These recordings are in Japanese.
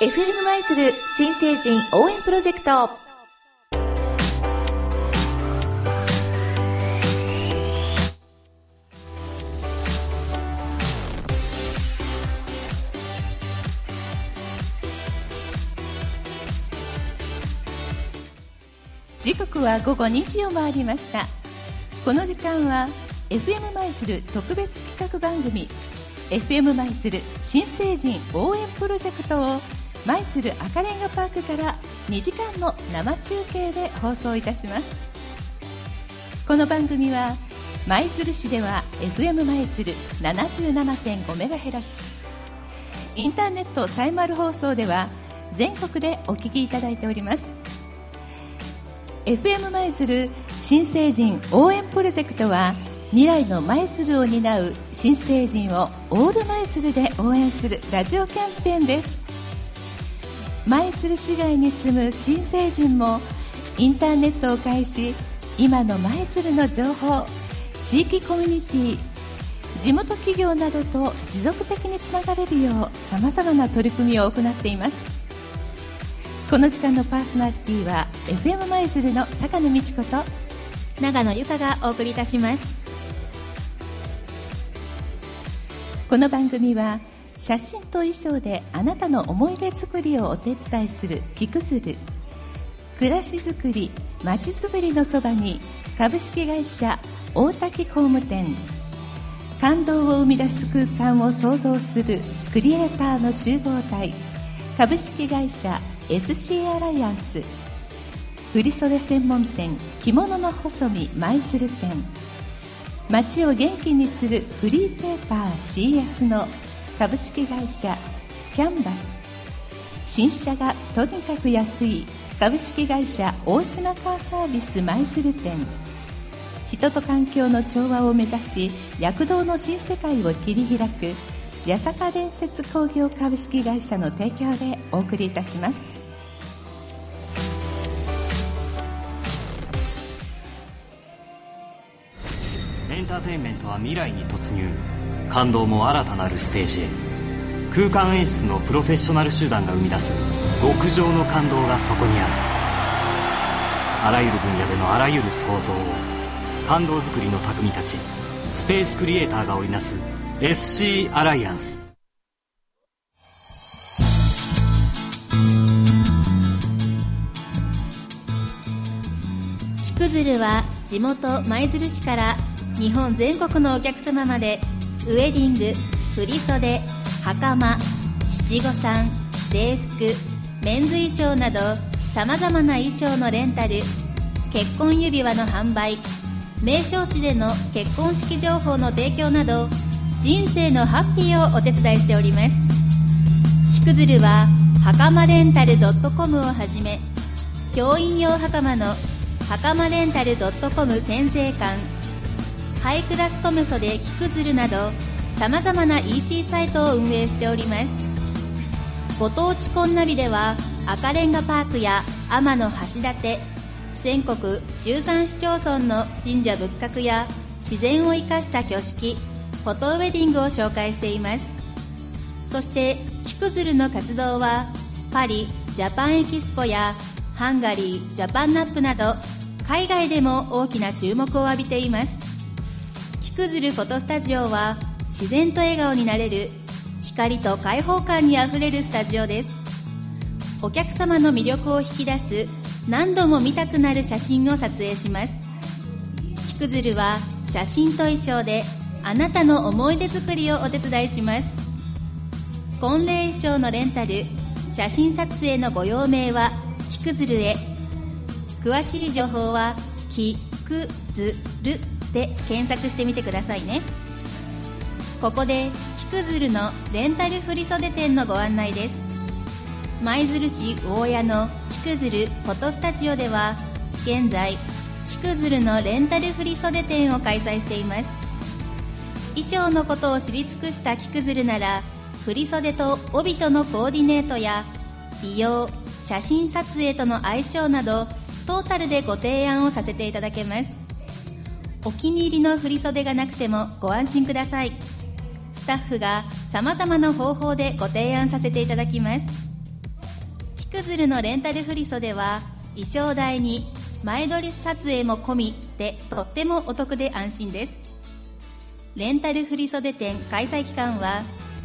FM マイズル新成人応援プロジェクト。時刻は午後2時を回りました。この時間は FM マイズル特別企画番組 FM マイズル新成人応援プロジェクトをマイスル赤レンガパークから2時間の生中継で放送いたします。この番組は舞鶴市では FM 舞鶴 77.5MHz インターネットサイマル放送では全国でお聞きいただいております。FM 舞鶴新成人応援プロジェクトは未来の舞鶴を担う新成人をオール舞鶴で応援するラジオキャンペーンです。舞鶴市外に住む新成人もインターネットを介し今の舞鶴の情報地域コミュニティ地元企業などと持続的につながれるようさまざまな取り組みを行っています。この時間のパーソナリティは FM 舞鶴の坂野美智子と長野由香がお送りいたします。この番組は写真と衣装であなたの思い出作りをお手伝いする「キクズル」暮らしづくりまちづくりのそばに株式会社大滝工務店。感動を生み出す空間を創造するクリエイターの集合体株式会社 SC アライアンス。振袖専門店着物の細身舞鶴店。街を元気にするフリーペーパー CS の株式会社キャンバス。新車がとにかく安い株式会社大島カーサービス舞鶴店。人と環境の調和を目指し躍動の新世界を切り開く八坂伝説工業株式会社の提供でお送りいたします。エンターテインメントは未来に突入。感動も新たなるステージへ。空間演出のプロフェッショナル集団が生み出す極上の感動がそこにある。あらゆる分野でのあらゆる創造を感動づくりの匠たちスペースクリエイターが織りなす SC アライアンス。木くずるは地元舞鶴市から日本全国のお客様までウェディング振袖袴七五三礼服メンズ衣装などさまざまな衣装のレンタル結婚指輪の販売名勝地での結婚式情報の提供など人生のハッピーをお手伝いしております。木くずるは袴レンタル .com をはじめ教員用袴の袴レンタル .com 先生館。ハイクラストメソで木くずるなどさまざまな EC サイトを運営しております。ご当地コンナビでは赤レンガパークや天橋立全国13市町村の神社仏閣や自然を生かした挙式フォトウェディングを紹介しています。そして木くずるの活動はパリジャパンエキスポやハンガリージャパンナップなど海外でも大きな注目を浴びています。くずるフォトスタジオは自然と笑顔になれる光と開放感にあふれるスタジオです。お客様の魅力を引き出す何度も見たくなる写真を撮影します。木くずるは写真と衣装であなたの思い出作りをお手伝いします。婚礼衣装のレンタル写真撮影のご用命は木くずるへ。詳しい情報は「きくずる」で検索してみてくださいね。ここで木くずるのレンタル振袖店のご案内です。舞鶴市大谷の木くずるフォトスタジオでは現在木くずるのレンタル振袖店を開催しています。衣装のことを知り尽くした木くずるなら振袖と帯とのコーディネートや美容写真撮影との相性などトータルでご提案をさせていただけます。お気に入りの振袖がなくてもご安心ください。スタッフがさまざまな方法でご提案させていただきます。くずるのレンタル振袖は衣装代に前撮り撮影も込みでとってもお得で安心です。レンタル振袖店開催期間は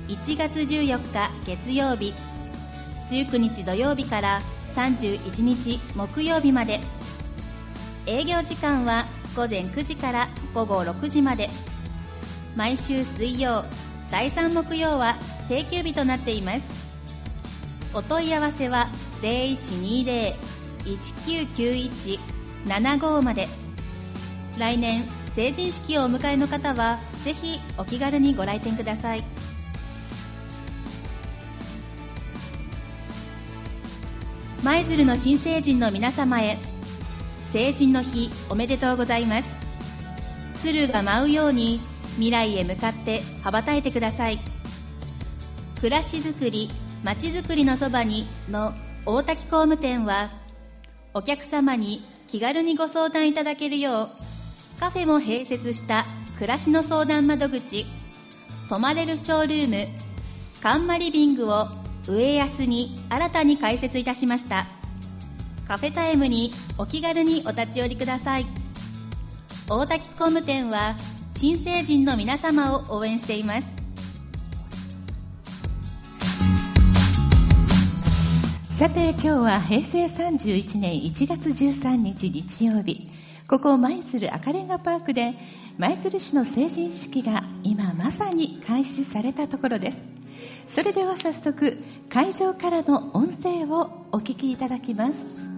1月14日月曜日。19日土曜日から31日木曜日まで。営業時間は午前9時から午後6時まで。毎週水曜第3木曜は定休日となっています。お問い合わせは0120-1991-75まで。来年成人式をお迎えの方はぜひお気軽にご来店ください。舞鶴の新成人の皆様へ成人の日おめでとうございます。鶴が舞うように未来へ向かって羽ばたいてください。暮らしづくりまちづくりのそばにの大滝工務店はお客様に気軽にご相談いただけるようカフェも併設した暮らしの相談窓口泊まれるショールームカンマリビングを上安に新たに開設いたしました。カフェタイムにお気軽にお立ち寄りください。大滝工務店は新成人の皆様を応援しています。さて今日は平成31年1月13日日曜日。ここ舞鶴赤レンガパークで舞鶴市の成人式が今まさに開始されたところです。それでは早速会場からの音声をお聞きいただきます。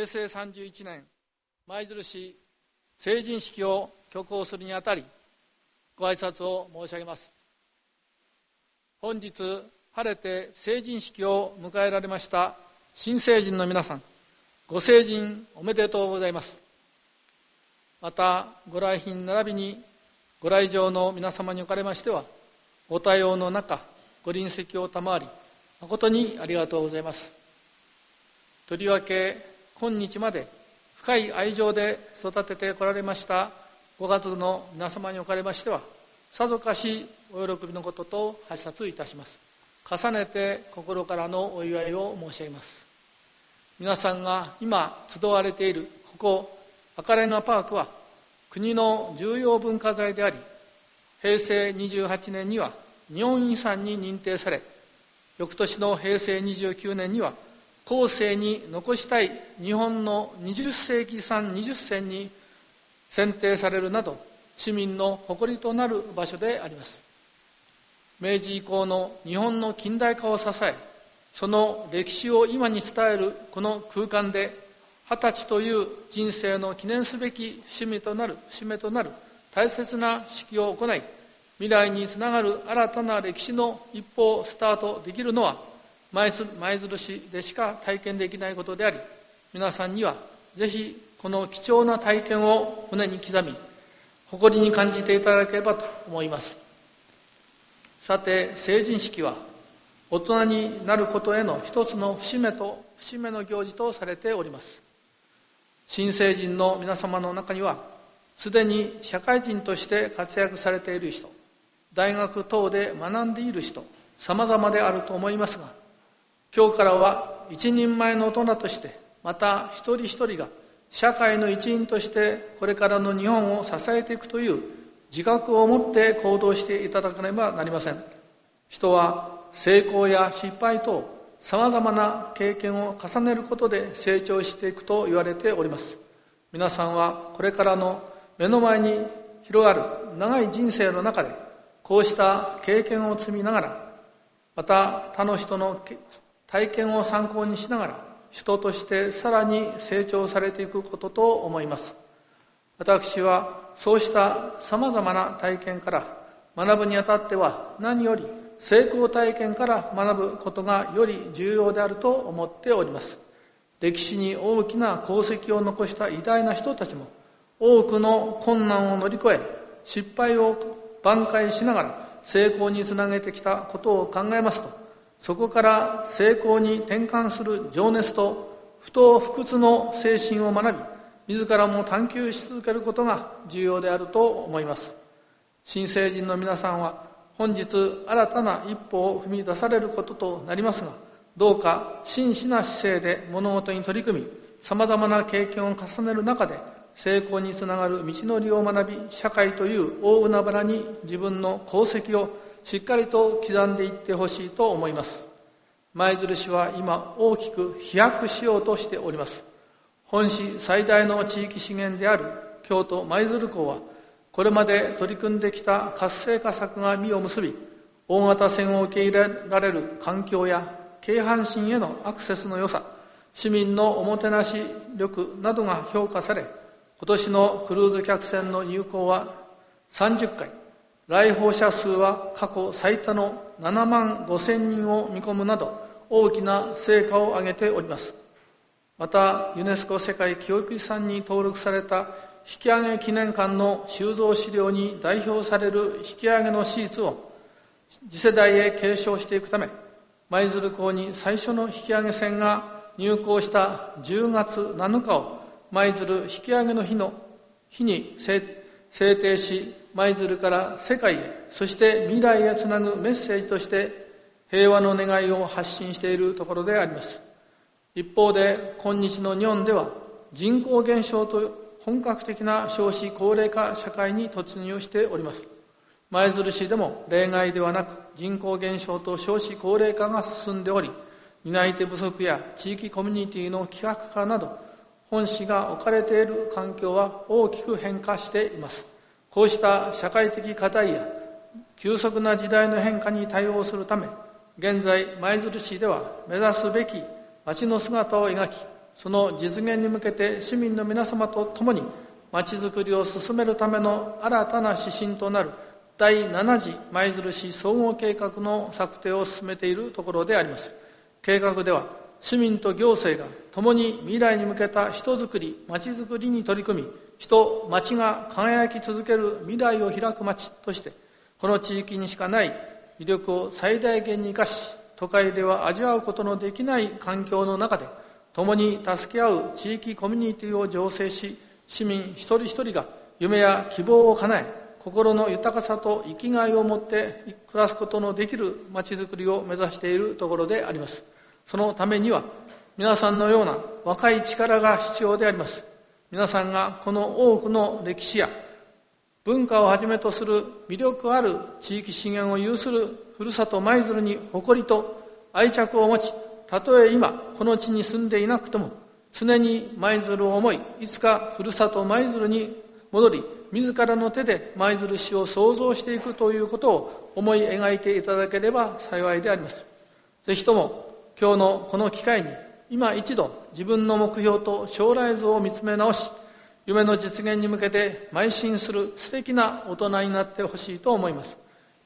平成31年舞鶴市成人式を挙行するにあたりご挨拶を申し上げます。本日晴れて成人式を迎えられました新成人の皆さんご成人おめでとうございます。またご来賓並びにご来場の皆様におかれましてはご対応の中ご臨席を賜り誠にありがとうございます。とりわけ今日まで深い愛情で育ててこられましたご家族の皆様におかれましてはさぞかしお喜びのことと発察いたします。重ねて心からのお祝いを申し上げます。皆さんが今集われているここ赤レンガパークは国の重要文化財であり平成28年には日本遺産に認定され翌年の平成29年には後世に残したい日本の20世紀産20選に選定されるなど市民の誇りとなる場所であります。明治以降の日本の近代化を支えその歴史を今に伝えるこの空間で二十歳という人生の記念すべき節目となる節目となる大切な式を行い未来につながる新たな歴史の一歩をスタートできるのは舞鶴市でしか体験できないことであり皆さんにはぜひこの貴重な体験を胸に刻み誇りに感じていただければと思います。さて成人式は大人になることへの一つの節目と節目の行事とされております。新成人の皆様の中にはすでに社会人として活躍されている人大学等で学んでいる人様々であると思いますが今日からは一人前の大人としてまた一人一人が社会の一員としてこれからの日本を支えていくという自覚を持って行動していただかねばなりません。人は成功や失敗等様々な経験を重ねることで成長していくと言われております。皆さんはこれからの目の前に広がる長い人生の中でこうした経験を積みながらまた他の人の体験を参考にしながら人としてさらに成長されていくことと思います。私はそうしたさまざまな体験から学ぶにあたっては何より成功体験から学ぶことがより重要であると思っております。歴史に大きな功績を残した偉大な人たちも多くの困難を乗り越え失敗を挽回しながら成功につなげてきたことを考えますとそこから成功に転換する情熱と不当不屈の精神を学び自らも探求し続けることが重要であると思います。新成人の皆さんは本日新たな一歩を踏み出されることとなりますがどうか真摯な姿勢で物事に取り組みさまざまな経験を重ねる中で成功につながる道のりを学び社会という大海原に自分の功績をしっかりと刻んでいってほしいと思います。舞鶴市は今大きく飛躍しようとしております。本市最大の地域資源である京都舞鶴港はこれまで取り組んできた活性化策が実を結び大型船を受け入れられる環境や京阪神へのアクセスの良さ市民のおもてなし力などが評価され今年のクルーズ客船の入港は30回。来訪者数は過去最多の7万5千人を見込むなど大きな成果を上げております。またユネスコ世界教育遺産に登録された引き上げ記念館の収蔵資料に代表される引き上げのシーツを次世代へ継承していくため舞鶴港に最初の引き上げ船が入港した10月7日を舞鶴引き上げの日の日に制定し舞鶴から世界へそして未来へつなぐメッセージとして平和の願いを発信しているところであります。一方で今日の日本では人口減少と本格的な少子高齢化社会に突入しております。舞鶴市でも例外ではなく人口減少と少子高齢化が進んでおり担い手不足や地域コミュニティの規約化など本市が置かれている環境は大きく変化しています。こうした社会的課題や急速な時代の変化に対応するため現在舞鶴市では目指すべき町の姿を描きその実現に向けて市民の皆様と共に町づくりを進めるための新たな指針となる第7次舞鶴市総合計画の策定を進めているところであります。計画では市民と行政が共に未来に向けた人づくり、町づくりに取り組み、人、町が輝き続ける未来を開く町として、この地域にしかない魅力を最大限に生かし、都会では味わうことのできない環境の中で、共に助け合う地域コミュニティを醸成し、市民一人一人が夢や希望を叶え、心の豊かさと生きがいを持って暮らすことのできる町づくりを目指しているところであります。そのためには皆さんのような若い力が必要であります皆さんがこの多くの歴史や文化をはじめとする魅力ある地域資源を有するふるさと舞鶴に誇りと愛着を持ちたとえ今この地に住んでいなくても常に舞鶴を思いいつかふるさと舞鶴に戻り自らの手で舞鶴市を創造していくということを思い描いていただければ幸いであります。ぜひとも今日のこの機会に今一度自分の目標と将来像を見つめ直し夢の実現に向けて邁進する素敵な大人になってほしいと思います。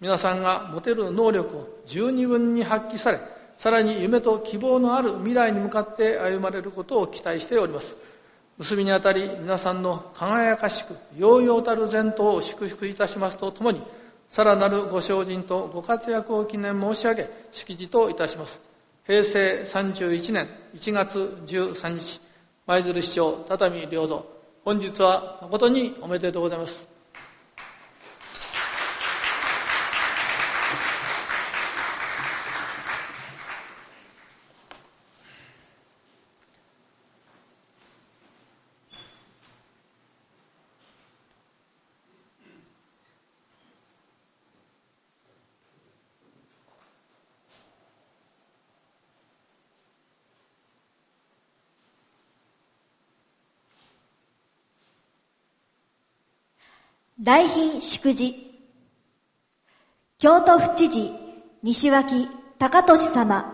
皆さんが持てる能力を十二分に発揮されさらに夢と希望のある未来に向かって歩まれることを期待しております。結びにあたり皆さんの輝かしく揚々たる前途を祝福いたしますとともにさらなるご精進とご活躍を記念申し上げ式辞といたします。平成31年1月13日、舞鶴市長、畳良三、本日は誠におめでとうございます。来賓祝辞。京都府知事西脇高俊様。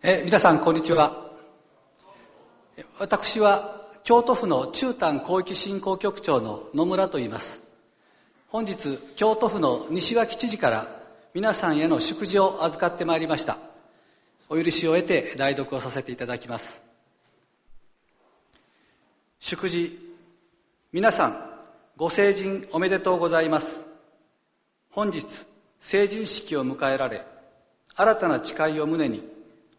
え皆さんこんにちは。私は京都府の中丹広域振興局長の野村と言います。本日京都府の西脇知事から皆さんへの祝辞を預かってまいりました。お許しを得て代読をさせていただきます。祝辞皆さんご成人おめでとうございます。本日成人式を迎えられ新たな誓いを胸に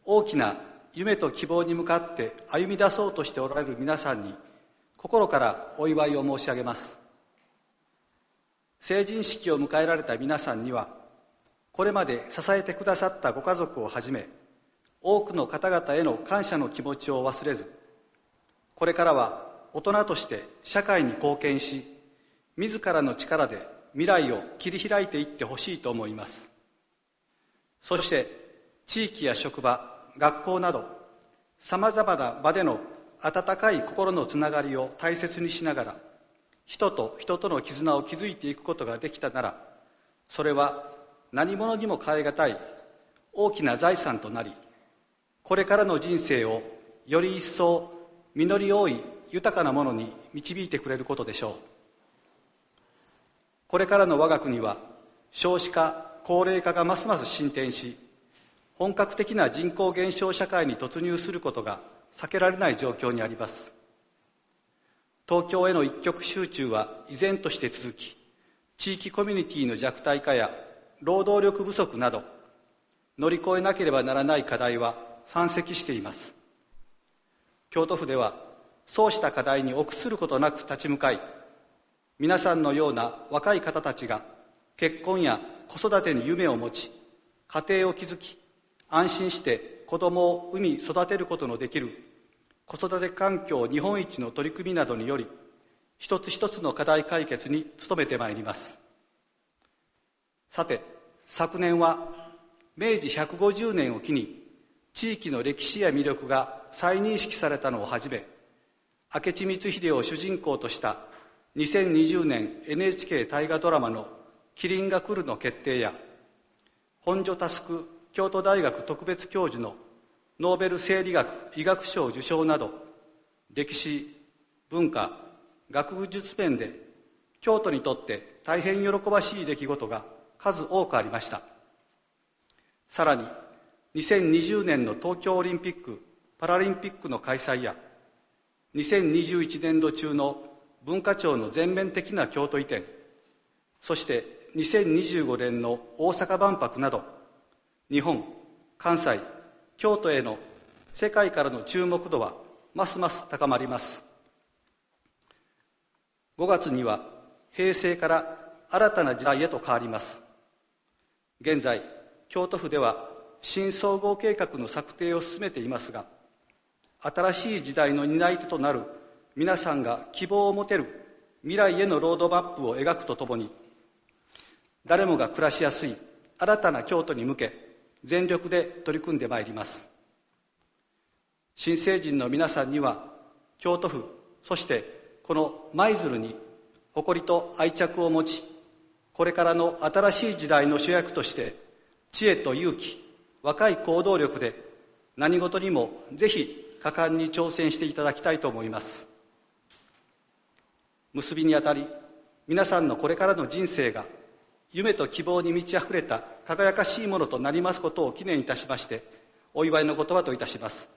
大きな夢と希望に向かって歩み出そうとしておられる皆さんに心からお祝いを申し上げます。成人式を迎えられた皆さんにはこれまで支えてくださったご家族をはじめ多くの方々への感謝の気持ちを忘れずこれからは大人として社会に貢献し自らの力で未来を切り開いていってほしいと思います。そして地域や職場学校などさまざまな場での温かい心のつながりを大切にしながら人と人との絆を築いていくことができたならそれは何者にも代え難い大きな財産となりこれからの人生をより一層実り多い豊かなものに導いてくれることでしょう。これからの我が国は少子化高齢化がますます進展し本格的な人口減少社会に突入することが避けられない状況にあります。東京への一極集中は依然として続き地域コミュニティの弱体化や労働力不足など乗り越えなければならない課題は山積しています。京都府ではそうした課題に臆することなく立ち向かい皆さんのような若い方たちが結婚や子育てに夢を持ち家庭を築き安心して子供を産み育てることのできる子育て環境日本一の取り組みなどにより一つ一つの課題解決に努めてまいります。さて昨年は明治150年を機に地域の歴史や魅力が再認識されたのをはじめ明智光秀を主人公とした2020年 NHK 大河ドラマの「麒麟が来る」の決定や本所佑京都大学特別教授のノーベル生理学医学賞受賞など歴史文化学術面で京都にとって大変喜ばしい出来事が数多くありました。さらに2020年の東京オリンピック・パラリンピックの開催や2021年度中の文化庁の全面的な京都移転そして2025年の大阪万博など日本関西京都への世界からの注目度はますます高まります。5月には平成から新たな時代へと変わります。現在京都府では新総合計画の策定を進めていますが新しい時代の担い手となる皆さんが希望を持てる未来へのロードマップを描くとともに誰もが暮らしやすい新たな京都に向け全力で取り組んでまいります。新成人の皆さんには京都府そしてこの舞鶴に誇りと愛着を持ちこれからの新しい時代の主役として知恵と勇気若い行動力で何事にもぜひ果敢に挑戦していただきたいと思います。結びにあたり皆さんのこれからの人生が夢と希望に満ち溢れた輝かしいものとなりますことを記念いたしましてお祝いの言葉といたします。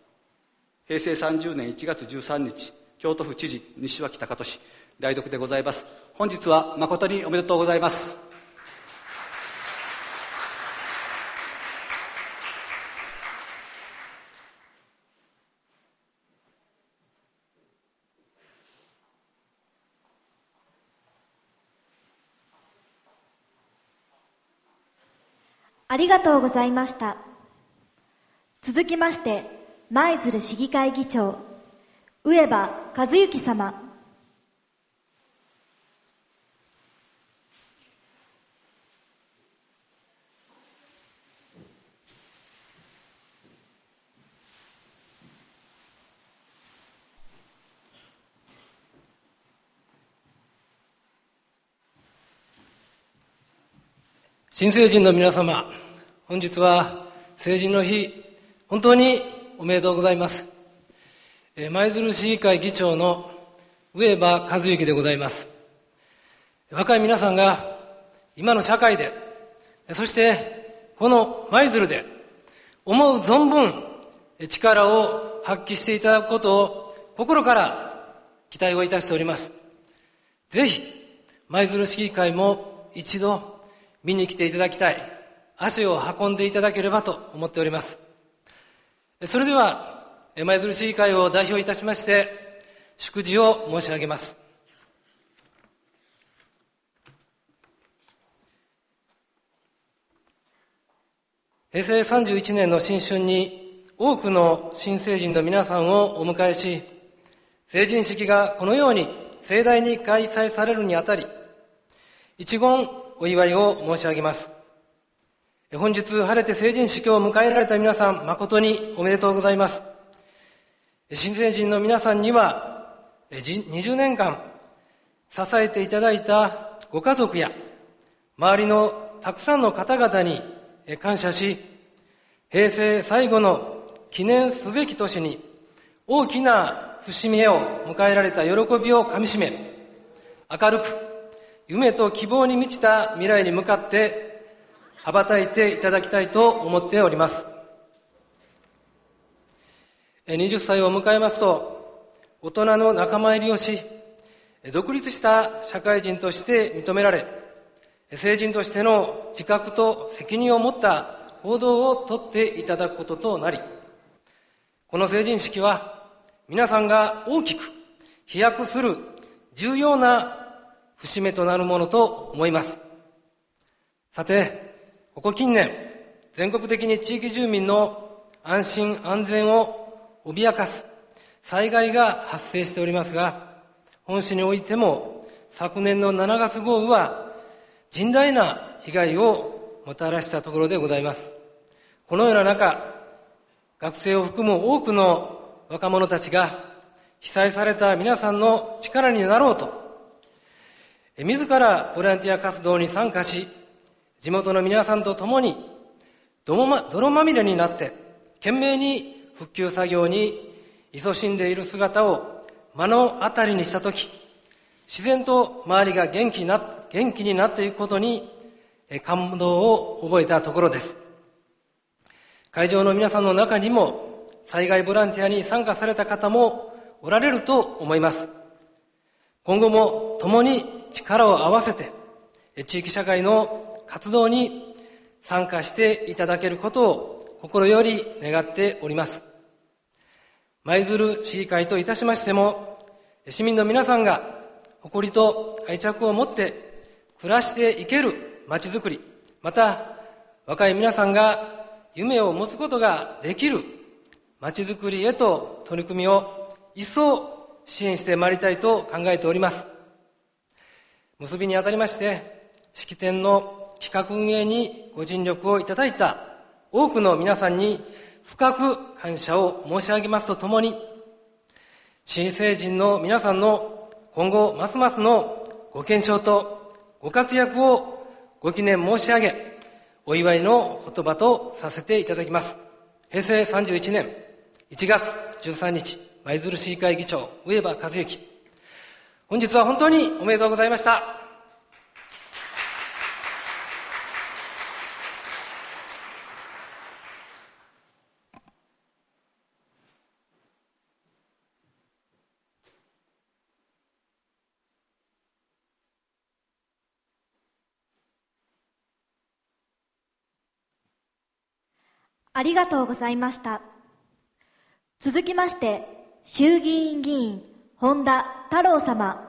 平成30年1月13日京都府知事西脇隆俊代読でございます。本日は誠におめでとうございます。ありがとうございました。続きまして、舞鶴市議会議長、上場和幸様。新成人の皆様、本日は成人の日、本当におめでとうございます。舞鶴市議会議長の上場和幸でございます。若い皆さんが今の社会で、そしてこの舞鶴で思う存分力を発揮していただくことを心から期待をいたしております。ぜひ、舞鶴市議会も一度見に来ていただきたい。足を運んでいただければと思っております。それでは、舞鶴市議会を代表いたしまして、祝辞を申し上げます。平成31年の新春に多くの新成人の皆さんをお迎えし、成人式がこのように盛大に開催されるにあたり、一言お祝いを申し上げます。本日晴れて成人式を迎えられた皆さん、誠におめでとうございます。新成人の皆さんには、20年間支えていただいたご家族や、周りのたくさんの方々に感謝し、平成最後の記念すべき年に大きな節目を迎えられた喜びをかみしめ、明るく夢と希望に満ちた未来に向かって羽ばたいていただきたいと思っております。20歳を迎えますと、大人の仲間入りをし、独立した社会人として認められ、成人としての自覚と責任を持った行動をとっていただくこととなり、この成人式は皆さんが大きく飛躍する重要な節目となるものと思います。さて、ここ近年、全国的に地域住民の安心安全を脅かす災害が発生しておりますが、本市においても昨年の7月豪雨は甚大な被害をもたらしたところでございます。このような中、学生を含む多くの若者たちが被災された皆さんの力になろうと、自らボランティア活動に参加し、地元の皆さんと共に泥まみれになって懸命に復旧作業に勤しんでいる姿を目の当たりにしたとき、自然と周りが元気な元気になっていくことに感動を覚えたところです。会場の皆さんの中にも災害ボランティアに参加された方もおられると思います。今後も共に力を合わせて地域社会の活動に参加していただけることを心より願っております。舞鶴市議会といたしましても、市民の皆さんが誇りと愛着を持って暮らしていける街づくり、また若い皆さんが夢を持つことができる街づくりへと取り組みを一層支援してまいりたいと考えております。結びにあたりまして、式典の企画運営にご尽力をいただいた多くの皆さんに深く感謝を申し上げますとともに、新成人の皆さんの今後ますますのご健勝とご活躍をご記念申し上げ、お祝いの言葉とさせていただきます。平成31年1月13日、舞鶴市議会議長、上場和幸。本日は本当におめでとうございました。ありがとうございました。続きまして、衆議院議員、本田太郎様。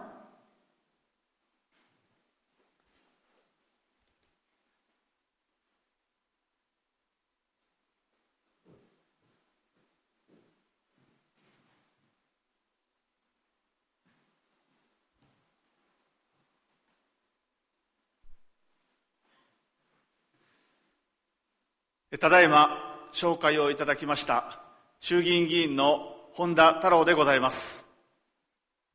ただいま紹介をいただきました衆議院議員の本田太郎でございます、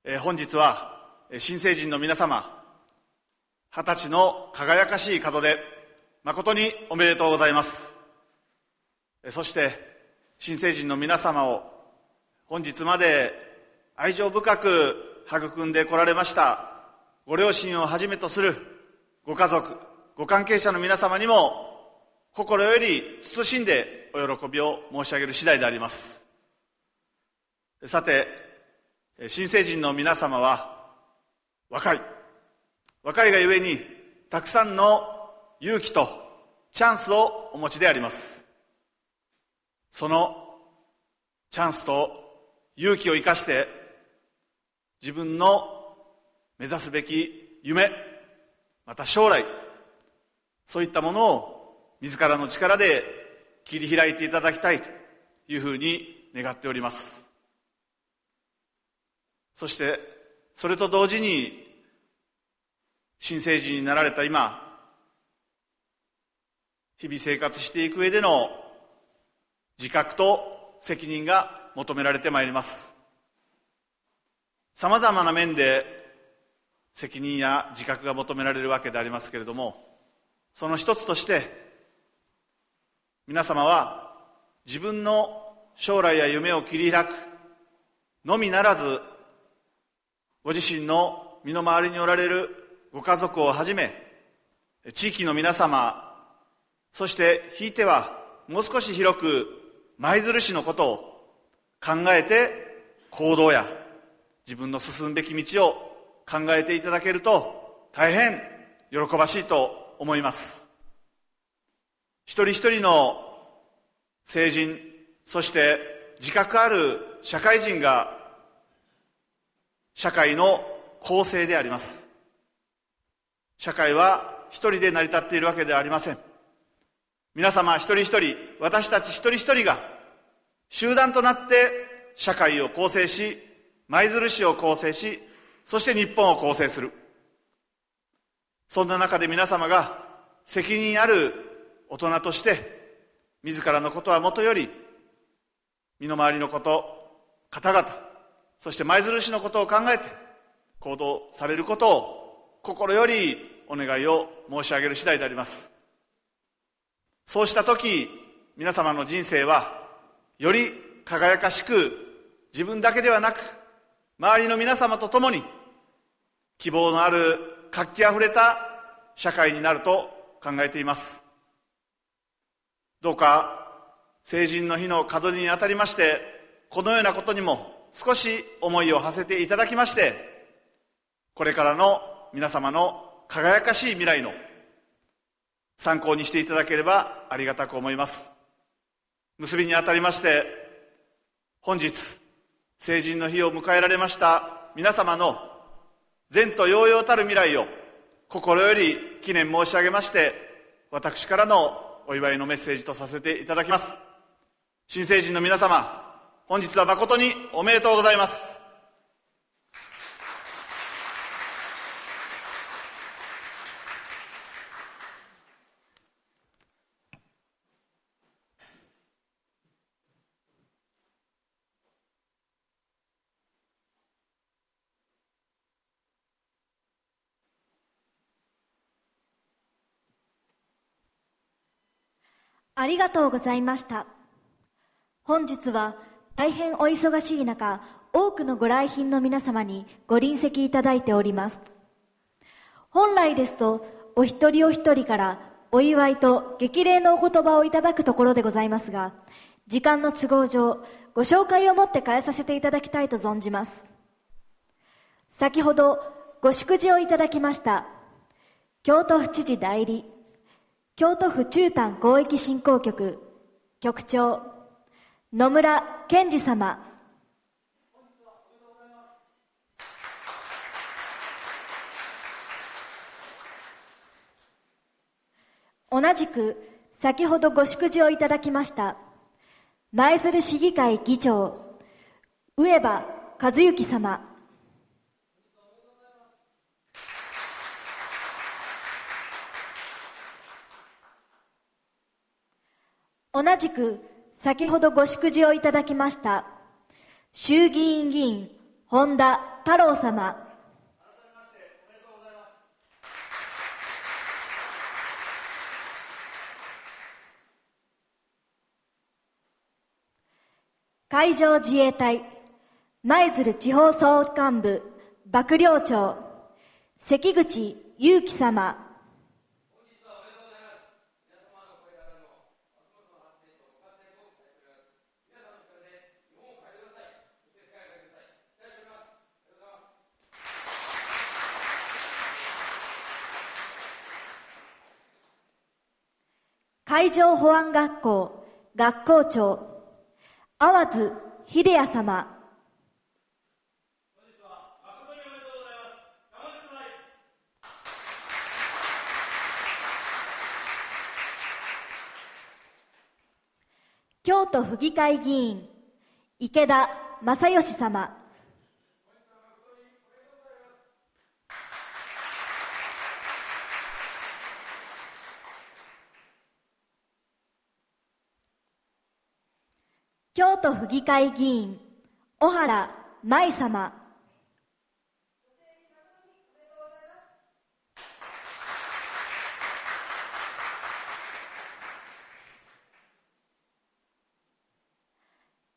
えー、本日は新成人の皆様二十歳の輝かしい門出誠におめでとうございますそして新成人の皆様を本日まで愛情深く育んでこられましたご両親をはじめとするご家族、ご関係者の皆様にも心より慎んでお喜びを申し上げる次第であります。さて、新成人の皆様は若い。若いがゆえにたくさんの勇気とチャンスをお持ちであります。そのチャンスと勇気を生かして自分の目指すべき夢、また将来、そういったものを自らの力で切り開いていただきたいというふうに願っております。そして、それと同時に、新成人になられた今、日々生活していく上での自覚と責任が求められてまいります。さまざまな面で責任や自覚が求められるわけでありますけれども、その一つとして、皆様は自分の将来や夢を切り開くのみならず、ご自身の身の回りにおられるご家族をはじめ、地域の皆様、そしてひいてはもう少し広く舞鶴市のことを考えて行動や自分の進むべき道を考えていただけると大変喜ばしいと思います。一人一人の成人そして自覚ある社会人が社会の構成であります社会は一人で成り立っているわけではありません皆様一人一人、私たち一人一人が集団となって社会を構成し、舞鶴市を構成し、そして日本を構成する。そんな中で皆様が責任ある大人として、自らのことはもとより、身の回りのこと、方々、そして舞鶴市のことを考えて行動されることを心よりお願いを申し上げる次第であります。そうした時、皆様の人生は、より輝かしく、自分だけではなく、周りの皆様と共に、希望のある活気あふれた社会になると考えています。どうか、成人の日の門にあたりまして、このようなことにも少し思いを馳せていただきまして、これからの皆様の輝かしい未来の参考にしていただければありがたく思います。結びにあたりまして本日成人の日を迎えられました皆様の前途洋々たる未来を心より記念申し上げまして私からのお祝いのメッセージとさせていただきます。新成人の皆様本日は誠におめでとうございますありがとうございました。本日は大変お忙しい中、多くのご来賓の皆様にご臨席いただいております。本来ですと、お一人お一人からお祝いと激励のお言葉をいただくところでございますが、時間の都合上、ご紹介をもって変えさせていただきたいと存じます。先ほどご祝辞をいただきました、京都府知事代理、京都府中丹広域振興局局長野村健二様。同じく先ほどご祝辞をいただきました舞鶴市議会議長上場和幸様。同じく先ほどご祝辞をいただきました衆議院議員本田太郎様。海上自衛隊舞鶴地方総監部幕僚長関口祐樹様。海上保安学校学校長淡津秀也様。京都府議会議員池田正義様京都府議会議員小原舞様。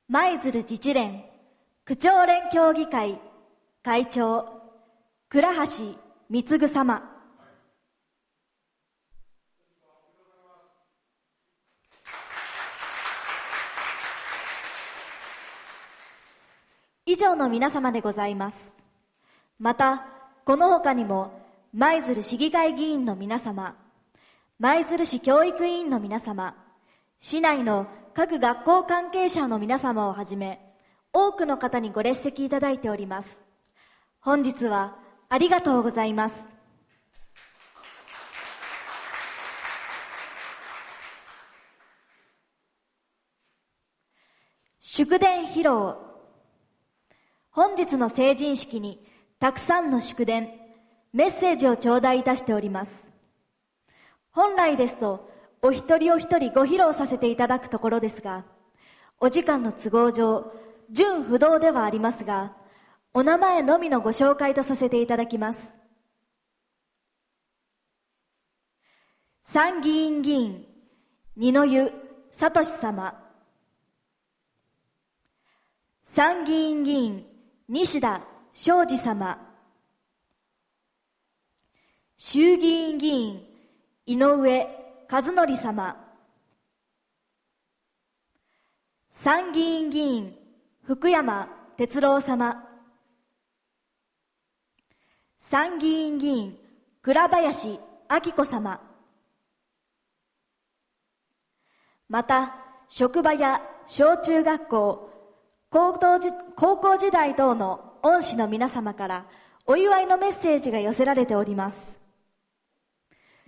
舞鶴自治連区長連協議会会長倉橋貢様。以上の皆様でございます。またこの他にも舞鶴市議会議員の皆様舞鶴市教育委員の皆様市内の各学校関係者の皆様をはじめ多くの方にご列席いただいております。本日はありがとうございます。祝電披露本日の成人式にたくさんの祝電メッセージを頂戴いたしております。本来ですとお一人お一人ご披露させていただくところですがお時間の都合上純不動ではありますがお名前のみのご紹介とさせていただきます。参議院議員二の湯聡様。参議院議員西田昌司様。衆議院議員井上和則様。参議院議員福山哲郎様。参議院議員倉林明子様。また職場や小中学校高校時高校時代等の恩師の皆様からお祝いのメッセージが寄せられております。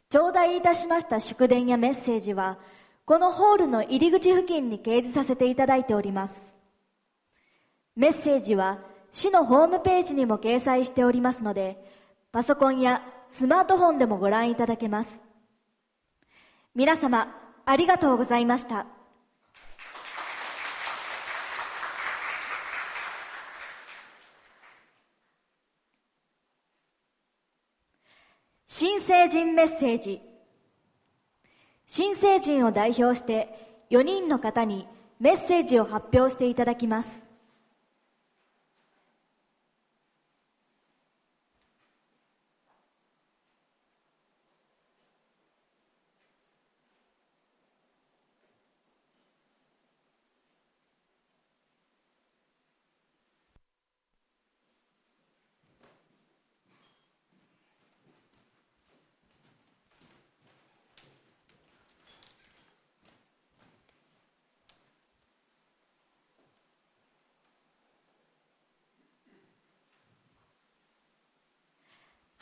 頂戴いたしました祝電やメッセージはこのホールの入り口付近に掲示させていただいております。メッセージは市のホームページにも掲載しておりますのでパソコンやスマートフォンでもご覧いただけます。皆様ありがとうございました。新成人メッセージ。新成人を代表して4人の方にメッセージを発表していただきます。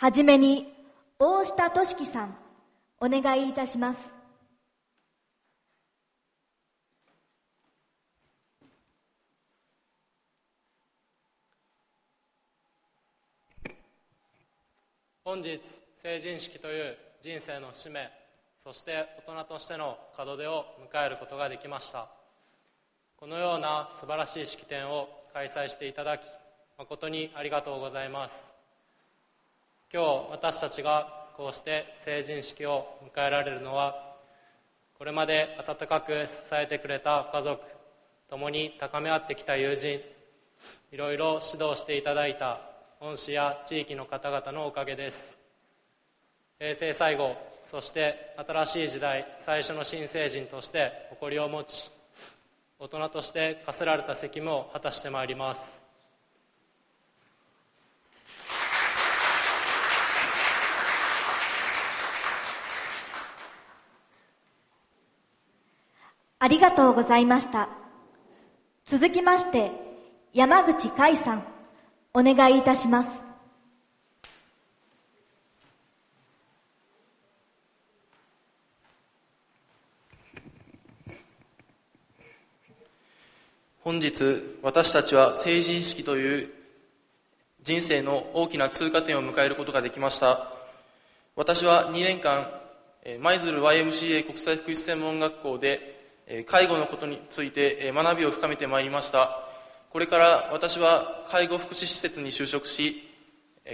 はじめに大下俊樹さんお願いいたします。本日成人式という人生の使命そして大人としての門出を迎えることができました。このような素晴らしい式典を開催していただき誠にありがとうございます。今日私たちがこうして成人式を迎えられるのはこれまで温かく支えてくれた家族共に高め合ってきた友人いろいろ指導していただいた恩師や地域の方々のおかげです。平成最後そして新しい時代最初の新成人として誇りを持ち大人として課せられた責務を果たしてまいります。ありがとうございました。続きまして、山口海さん、お願いいたします。本日私たちは成人式という人生の大きな通過点を迎えることができました私は2年間舞鶴 YMCA 国際福祉専門学校で介護のことについて学びを深めてまいりました。これから私は介護福祉施設に就職し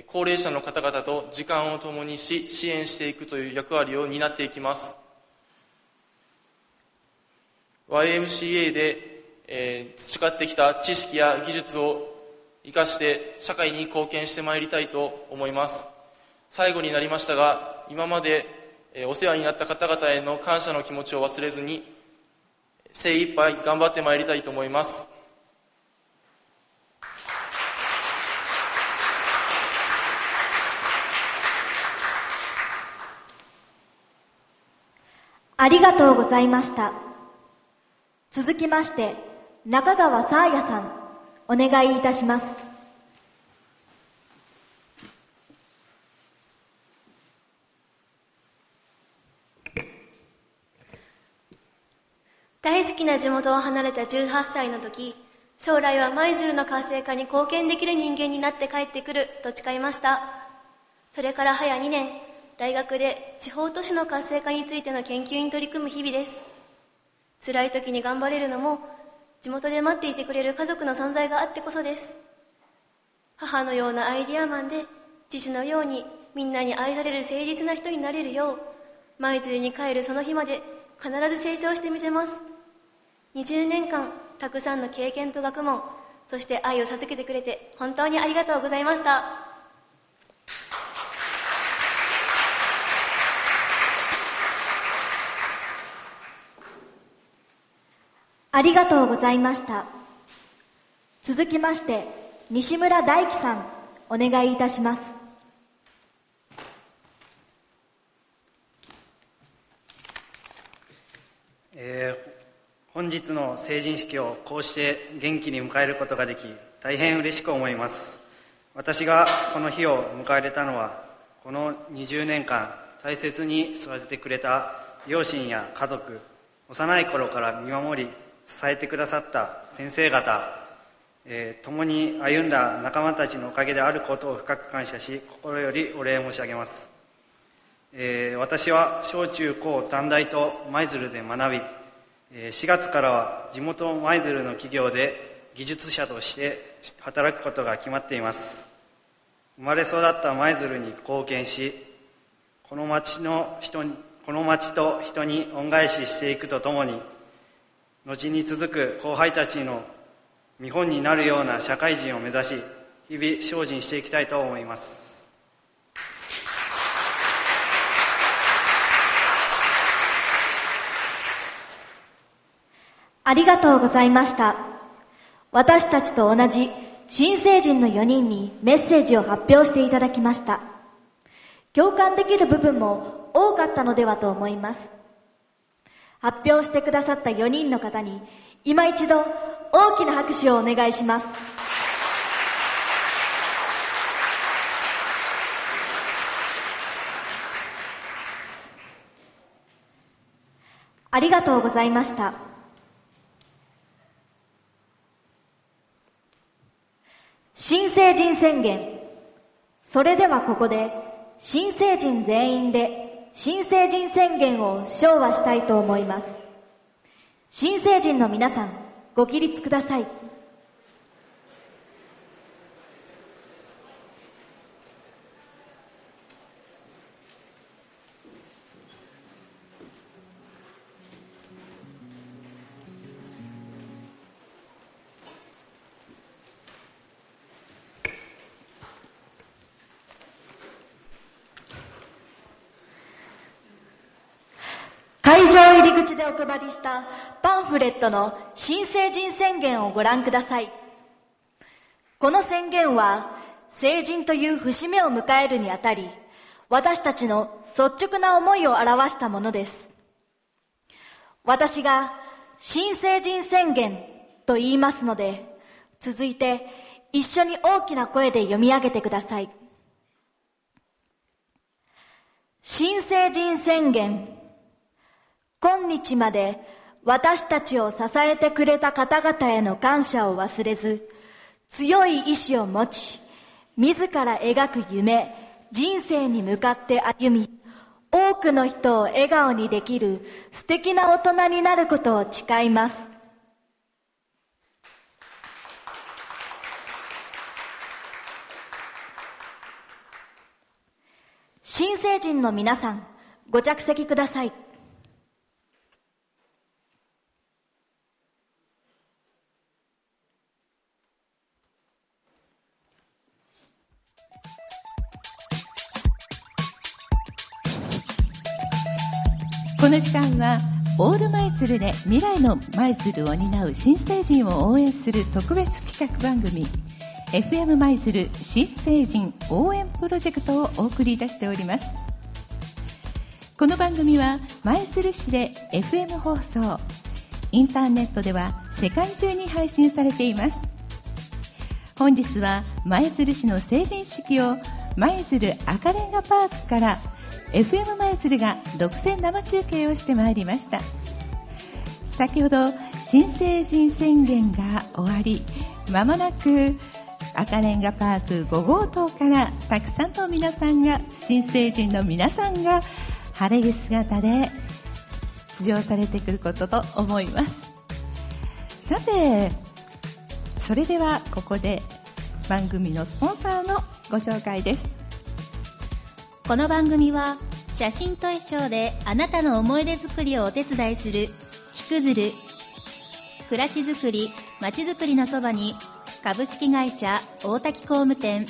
高齢者の方々と時間を共にし支援していくという役割を担っていきます。YMCA で、え、培ってきた知識や技術を生かして社会に貢献してまいりたいと思います。最後になりましたが今まで、お世話になった方々への感謝の気持ちを忘れずに精一杯頑張ってまいりたいと思いますありがとうございました。続きまして、中川沙耶さん、お願いいたします。大好きな地元を離れた18歳の時、将来は舞鶴の活性化に貢献できる人間になって帰ってくると誓いました。それから早2年、大学で地方都市の活性化についての研究に取り組む日々です辛い時に頑張れるのも地元で待っていてくれる家族の存在があってこそです母のようなアイディアマンで父のようにみんなに愛される誠実な人になれるよう舞鶴に帰るその日まで必ず成長してみせます20年間たくさんの経験と学問そして愛を授けてくれて本当にありがとうございましたありがとうございました。続きまして、西村大樹さん、お願いいたします。えー、本日の成人式をこうして元気に迎えることができ、大変嬉しく思います。私がこの日を迎えれたのは、この20年間大切に育ててくれた両親や家族、幼い頃から見守り、支えてくださった先生方、えー、共に歩んだ仲間たちのおかげであることを深く感謝し心よりお礼申し上げます、えー、私は小中高短大と舞鶴で学び、4月からは地元舞鶴の企業で技術者として働くことが決まっています。生まれ育った舞鶴に貢献しこの町の人にこの町と人に恩返ししていくとともに後に続く後輩たちの見本になるような社会人を目指し日々精進していきたいと思います。ありがとうございました。私たちと同じ新成人の4人にメッセージを発表していただきました。共感できる部分も多かったのではと思います。発表してくださった4人の方に今一度大きな拍手をお願いします。ありがとうございました。新成人宣言それではここで新成人全員で新成人宣言を唱和したいと思います。新成人の皆さん、ご起立ください。口でお配りしたパンフレットの新成人宣言をご覧ください。この宣言は、成人という節目を迎えるにあたり、私たちの率直な思いを表したものです。私が新成人宣言と言いますので、続いて一緒に大きな声で読み上げてください。新成人宣言。今日まで私たちを支えてくれた方々への感謝を忘れず、強い意志を持ち、自ら描く夢、人生に向かって歩み、多くの人を笑顔にできる素敵な大人になることを誓います。新成人の皆さん、ご着席ください。この時間はオールマイズルで未来の舞鶴を担う新成人を応援する特別企画番組 FM 舞鶴新成人応援プロジェクトをお送りいたしております。この番組は舞鶴市で FM 放送インターネットでは世界中に配信されています。本日は舞鶴市の成人式を舞鶴赤レンガパークから FM 舞鶴が独占生中継をしてまいりました。先ほど新成人宣言が終わりまもなく赤レンガパーク5号棟からたくさんの皆さんが新成人の皆さんが晴れ着姿で出場されてくることと思います。さてそれではここで番組のスポンサーのご紹介です。この番組は写真と衣装であなたの思い出作りをお手伝いする木くずる暮らしづくりまちづくりのそばに株式会社大滝工務店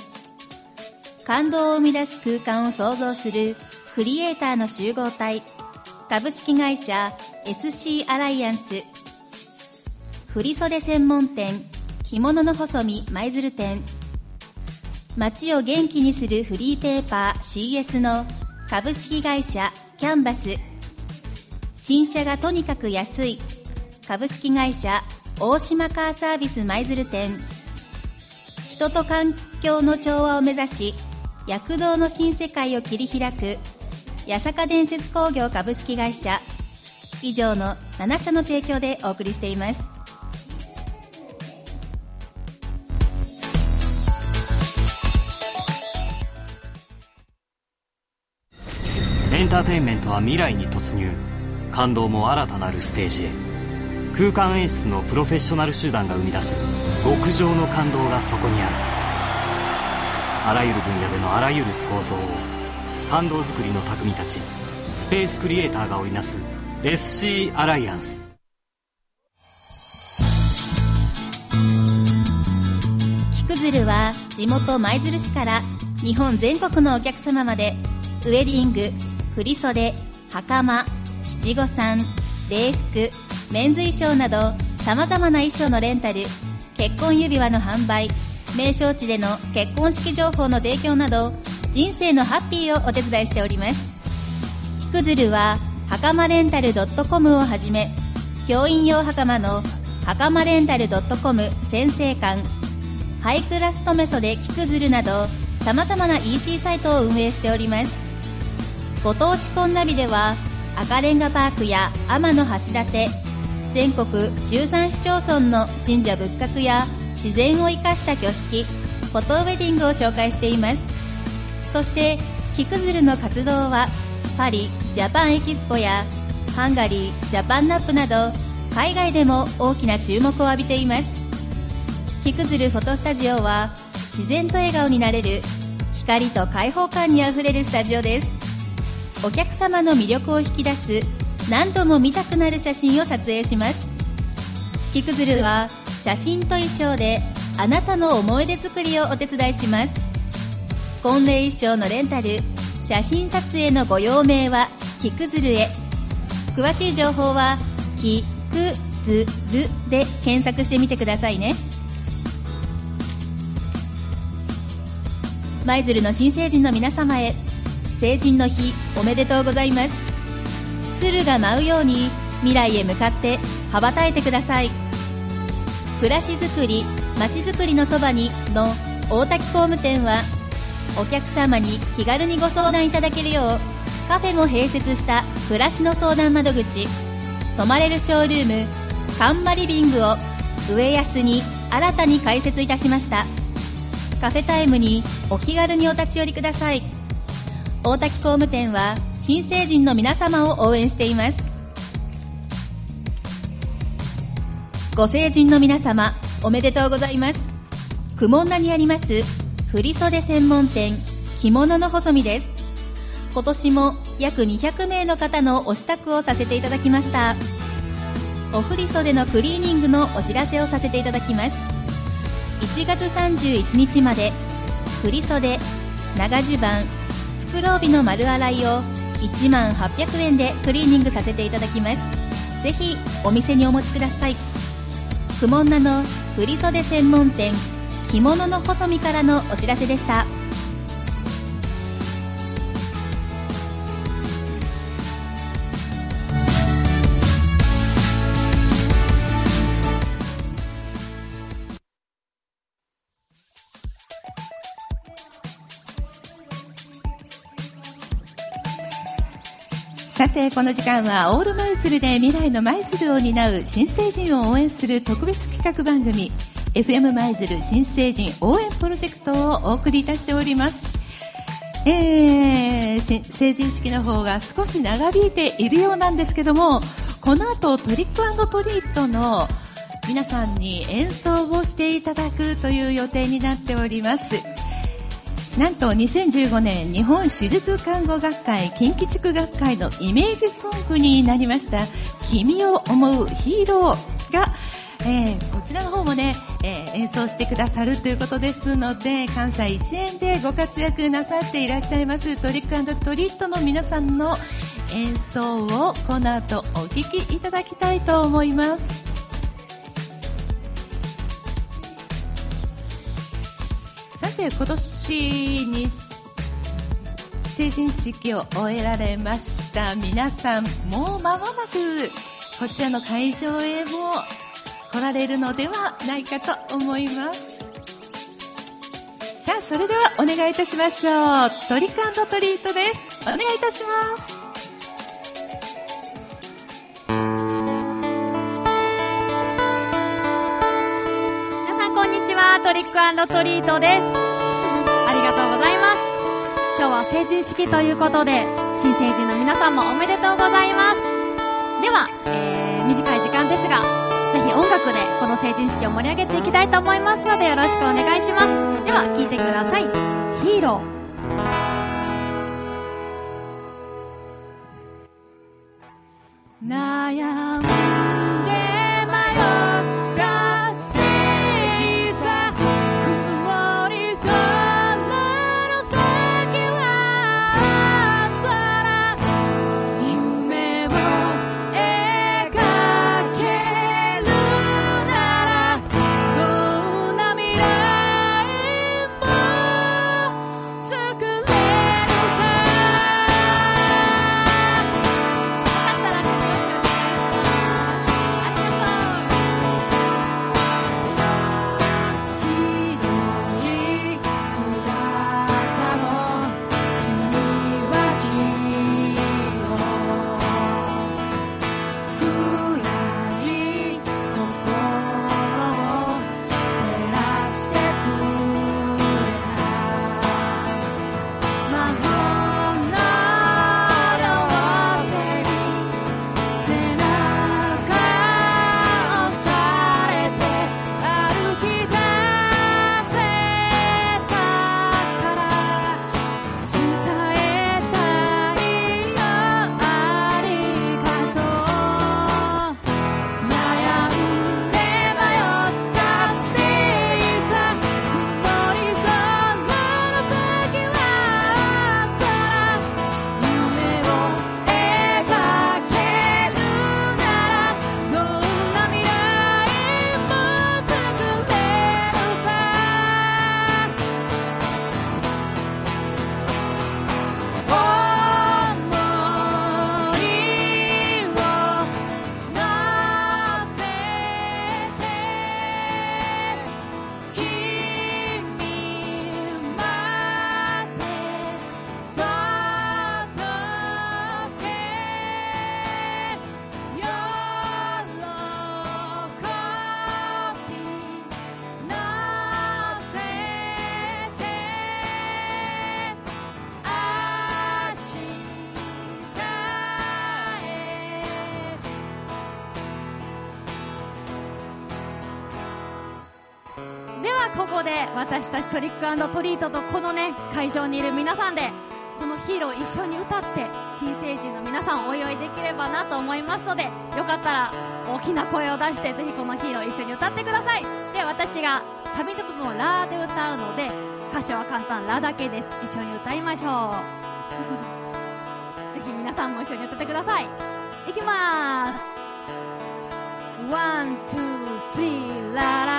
感動を生み出す空間を創造するクリエイターの集合体株式会社 SC アライアンス振袖専門店着物の細身舞鶴店街を元気にするフリーペーパー CS の株式会社キャンバス。新車がとにかく安い株式会社大島カーサービス舞鶴店。人と環境の調和を目指し躍動の新世界を切り開く八坂伝説工業株式会社。以上の7社の提供でお送りしています。ンターテインメントは未来に突入。感動も新たなるステージへ。空間演出のプロフェッショナル集団が生み出す。極上の感動がそこにある。あらゆる分野でのあらゆる創造を感動づくりの匠たちスペースクリエイターが織りなす SC アライアンス。木くずるは地元舞鶴市から日本全国のお客様までウェディング振袖袴七五三礼服メンズ衣装などさまざまな衣装のレンタル結婚指輪の販売名称地での結婚式情報の提供など人生のハッピーをお手伝いしております。ひくずるは袴レンタル .com をはじめ教員用袴の袴レンタル .com 先生館ハイクラストメソでキクズルなどさまざまな EC サイトを運営しております。ご当地コンナビでは赤レンガパークや天橋立全国13市町村の神社仏閣や自然を生かした挙式フォトウェディングを紹介しています。そして木くずるの活動はパリジャパンエキスポやハンガリージャパンナップなど海外でも大きな注目を浴びています。木くずるフォトスタジオは自然と笑顔になれる光と開放感にあふれるスタジオです。お客様の魅力を引き出す何度も見たくなる写真を撮影します。木くずるは写真と衣装であなたの思い出作りをお手伝いします。婚礼衣装のレンタル写真撮影のご用命は木くずるへ。詳しい情報は「きくずる」で検索してみてくださいね。舞鶴の新成人の皆様へ成人の日おめでとうございます。鶴が舞うように未来へ向かって羽ばたいてください。暮らしづくりまちづくりのそばにの大滝工務店はお客様に気軽にご相談いただけるようカフェも併設した暮らしの相談窓口。泊まれるショールームカンマリビングを上安に新たに開設いたしました。カフェタイムにお気軽にお立ち寄りください。大滝工務店は新成人の皆様を応援しています。ご成人の皆様おめでとうございます。久門名にあります振袖専門店着物の細身です。今年も約200名の方のお支度をさせていただきました。お振袖のクリーニングのお知らせをさせていただきます。1月31日まで振袖長襦袢袋帯の丸洗いを1万800円でクリーニングさせていただきます。ぜひお店にお持ちください。くもんなの振袖専門店着物の細身からのお知らせでした。この時間はオール舞鶴で未来の舞鶴を担う新成人を応援する特別企画番組 FM 舞鶴新成人応援プロジェクトをお送りいたしております。えー、成人式の方が少し長引いているようなんですけどもこの後トリックトリートの皆さんに演奏をしていただくという予定になっております。なんと2015年日本手術看護学会近畿地区学会のイメージソングになりました「君を思うヒーロー」が、えー、こちらの方もね、えー、演奏してくださるということですので関西一円でご活躍なさっていらっしゃいますトリックトリートの皆さんの演奏をこの後お聴きいただきたいと思います。て今年に成人式を終えられました。皆さんもう間もなくこちらの会場へも来られるのではないかと思います。さあそれではお願いいたしましょう。トリックトリートです。お願いいたします。皆さんこんにちは。トリックトリートです。今日は成人式ということで新成人の皆さんもおめでとうございます。では、えー、短い時間ですがぜひ音楽でこの成人式を盛り上げていきたいと思いますのでよろしくお願いします。では聴いてください「ヒーロー」悩む。ここで私たちトリックトリートとこのね会場にいる皆さんでこのヒーロー一緒に歌って新成人の皆さんお祝いできればなと思いますのでよかったら大きな声を出してぜひこのヒーロー一緒に歌ってください。で私がサビの部分をラーで歌うので歌詞は簡単ラだけです。一緒に歌いましょう。ぜひ皆さんも一緒に歌ってください。いきます。ワン、ツー、スリー、ララ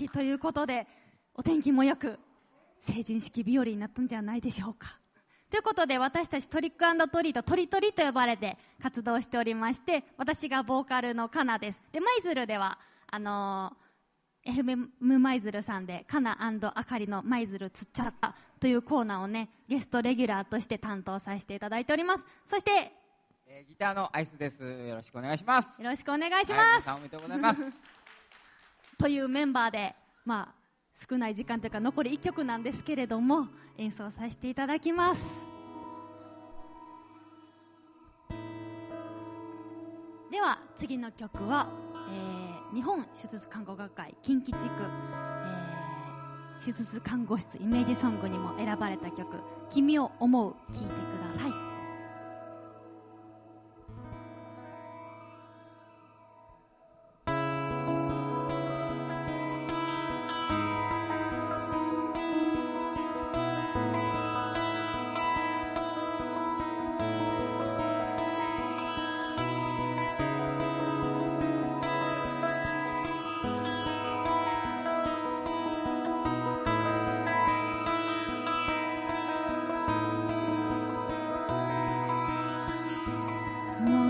式ということで、お天気もよく、成人式日和になったんじゃないでしょうか。ということで、私たちトリックトリート、トリトリと呼ばれて活動しておりまして、私がボーカルのカナです。で、舞鶴では、あのー、FM 舞鶴さんで、カナあかりの舞鶴つっちゃったというコーナーをね、ゲストレギュラーとして担当させていただいております。そして、えー、ギターのアイスです。よろしくお願いします。よろしくお願いします。はい、おめでとうございます。というメンバーで、まあ、少ない時間というか残り1曲なんですけれども演奏させていただきます。では次の曲は、えー、日本手術看護学会近畿地区、えー、手術看護室イメージソングにも選ばれた曲「君を思う」聴いてください。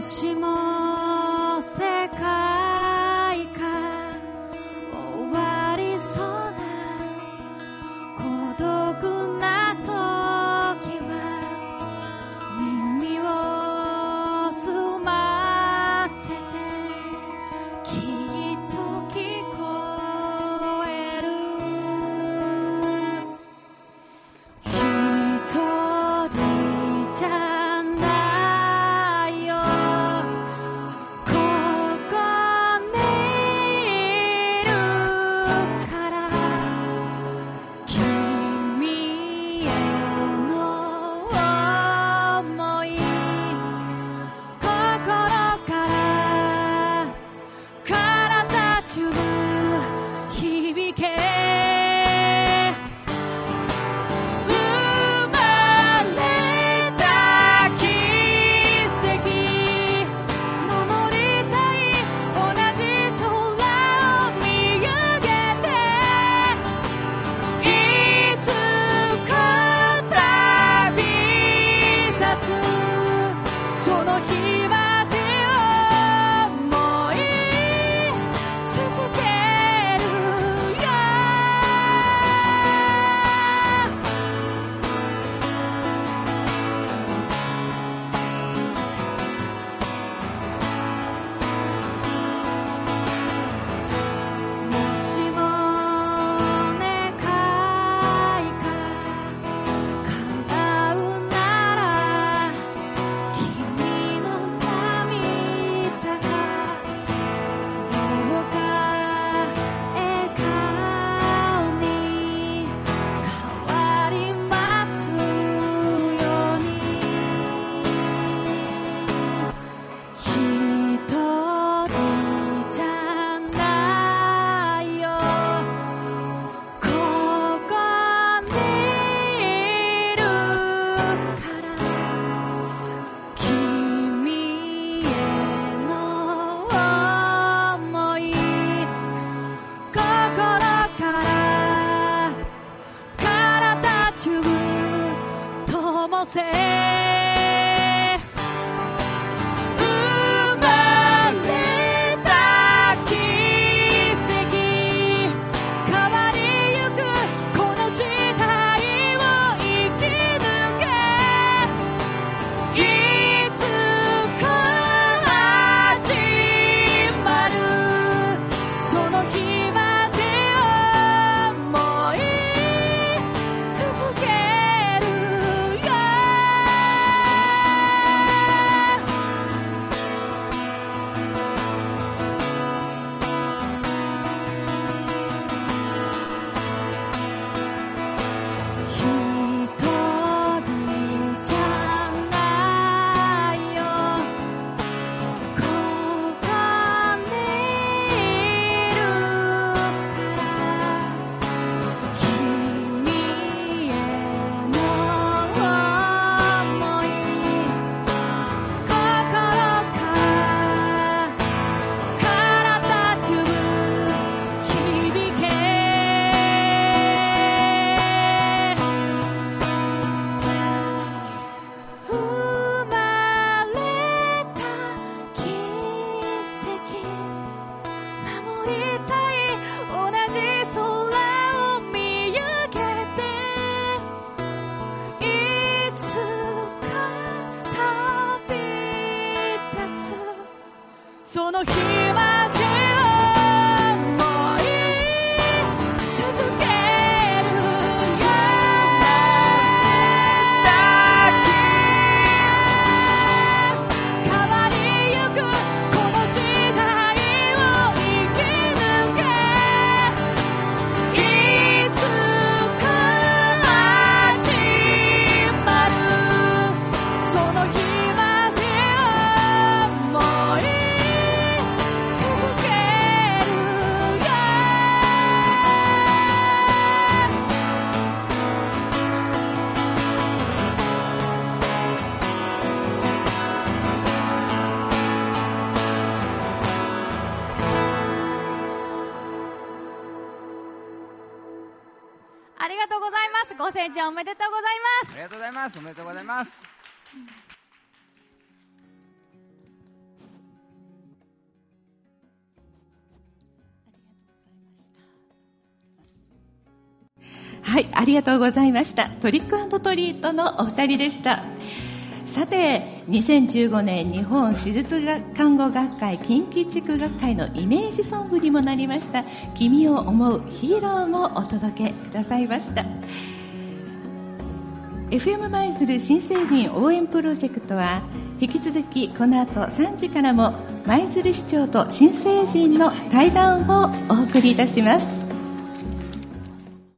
しもりがとうございました。トリックトリートのお二人でした。さて、2015年日本手術看護学会近畿地区学会のイメージソングにもなりました「君を思うヒーロー」もお届けくださいました FM 舞鶴新成人応援プロジェクトは引き続きこの後3時からも舞鶴市長と新成人の対談をお送りいたします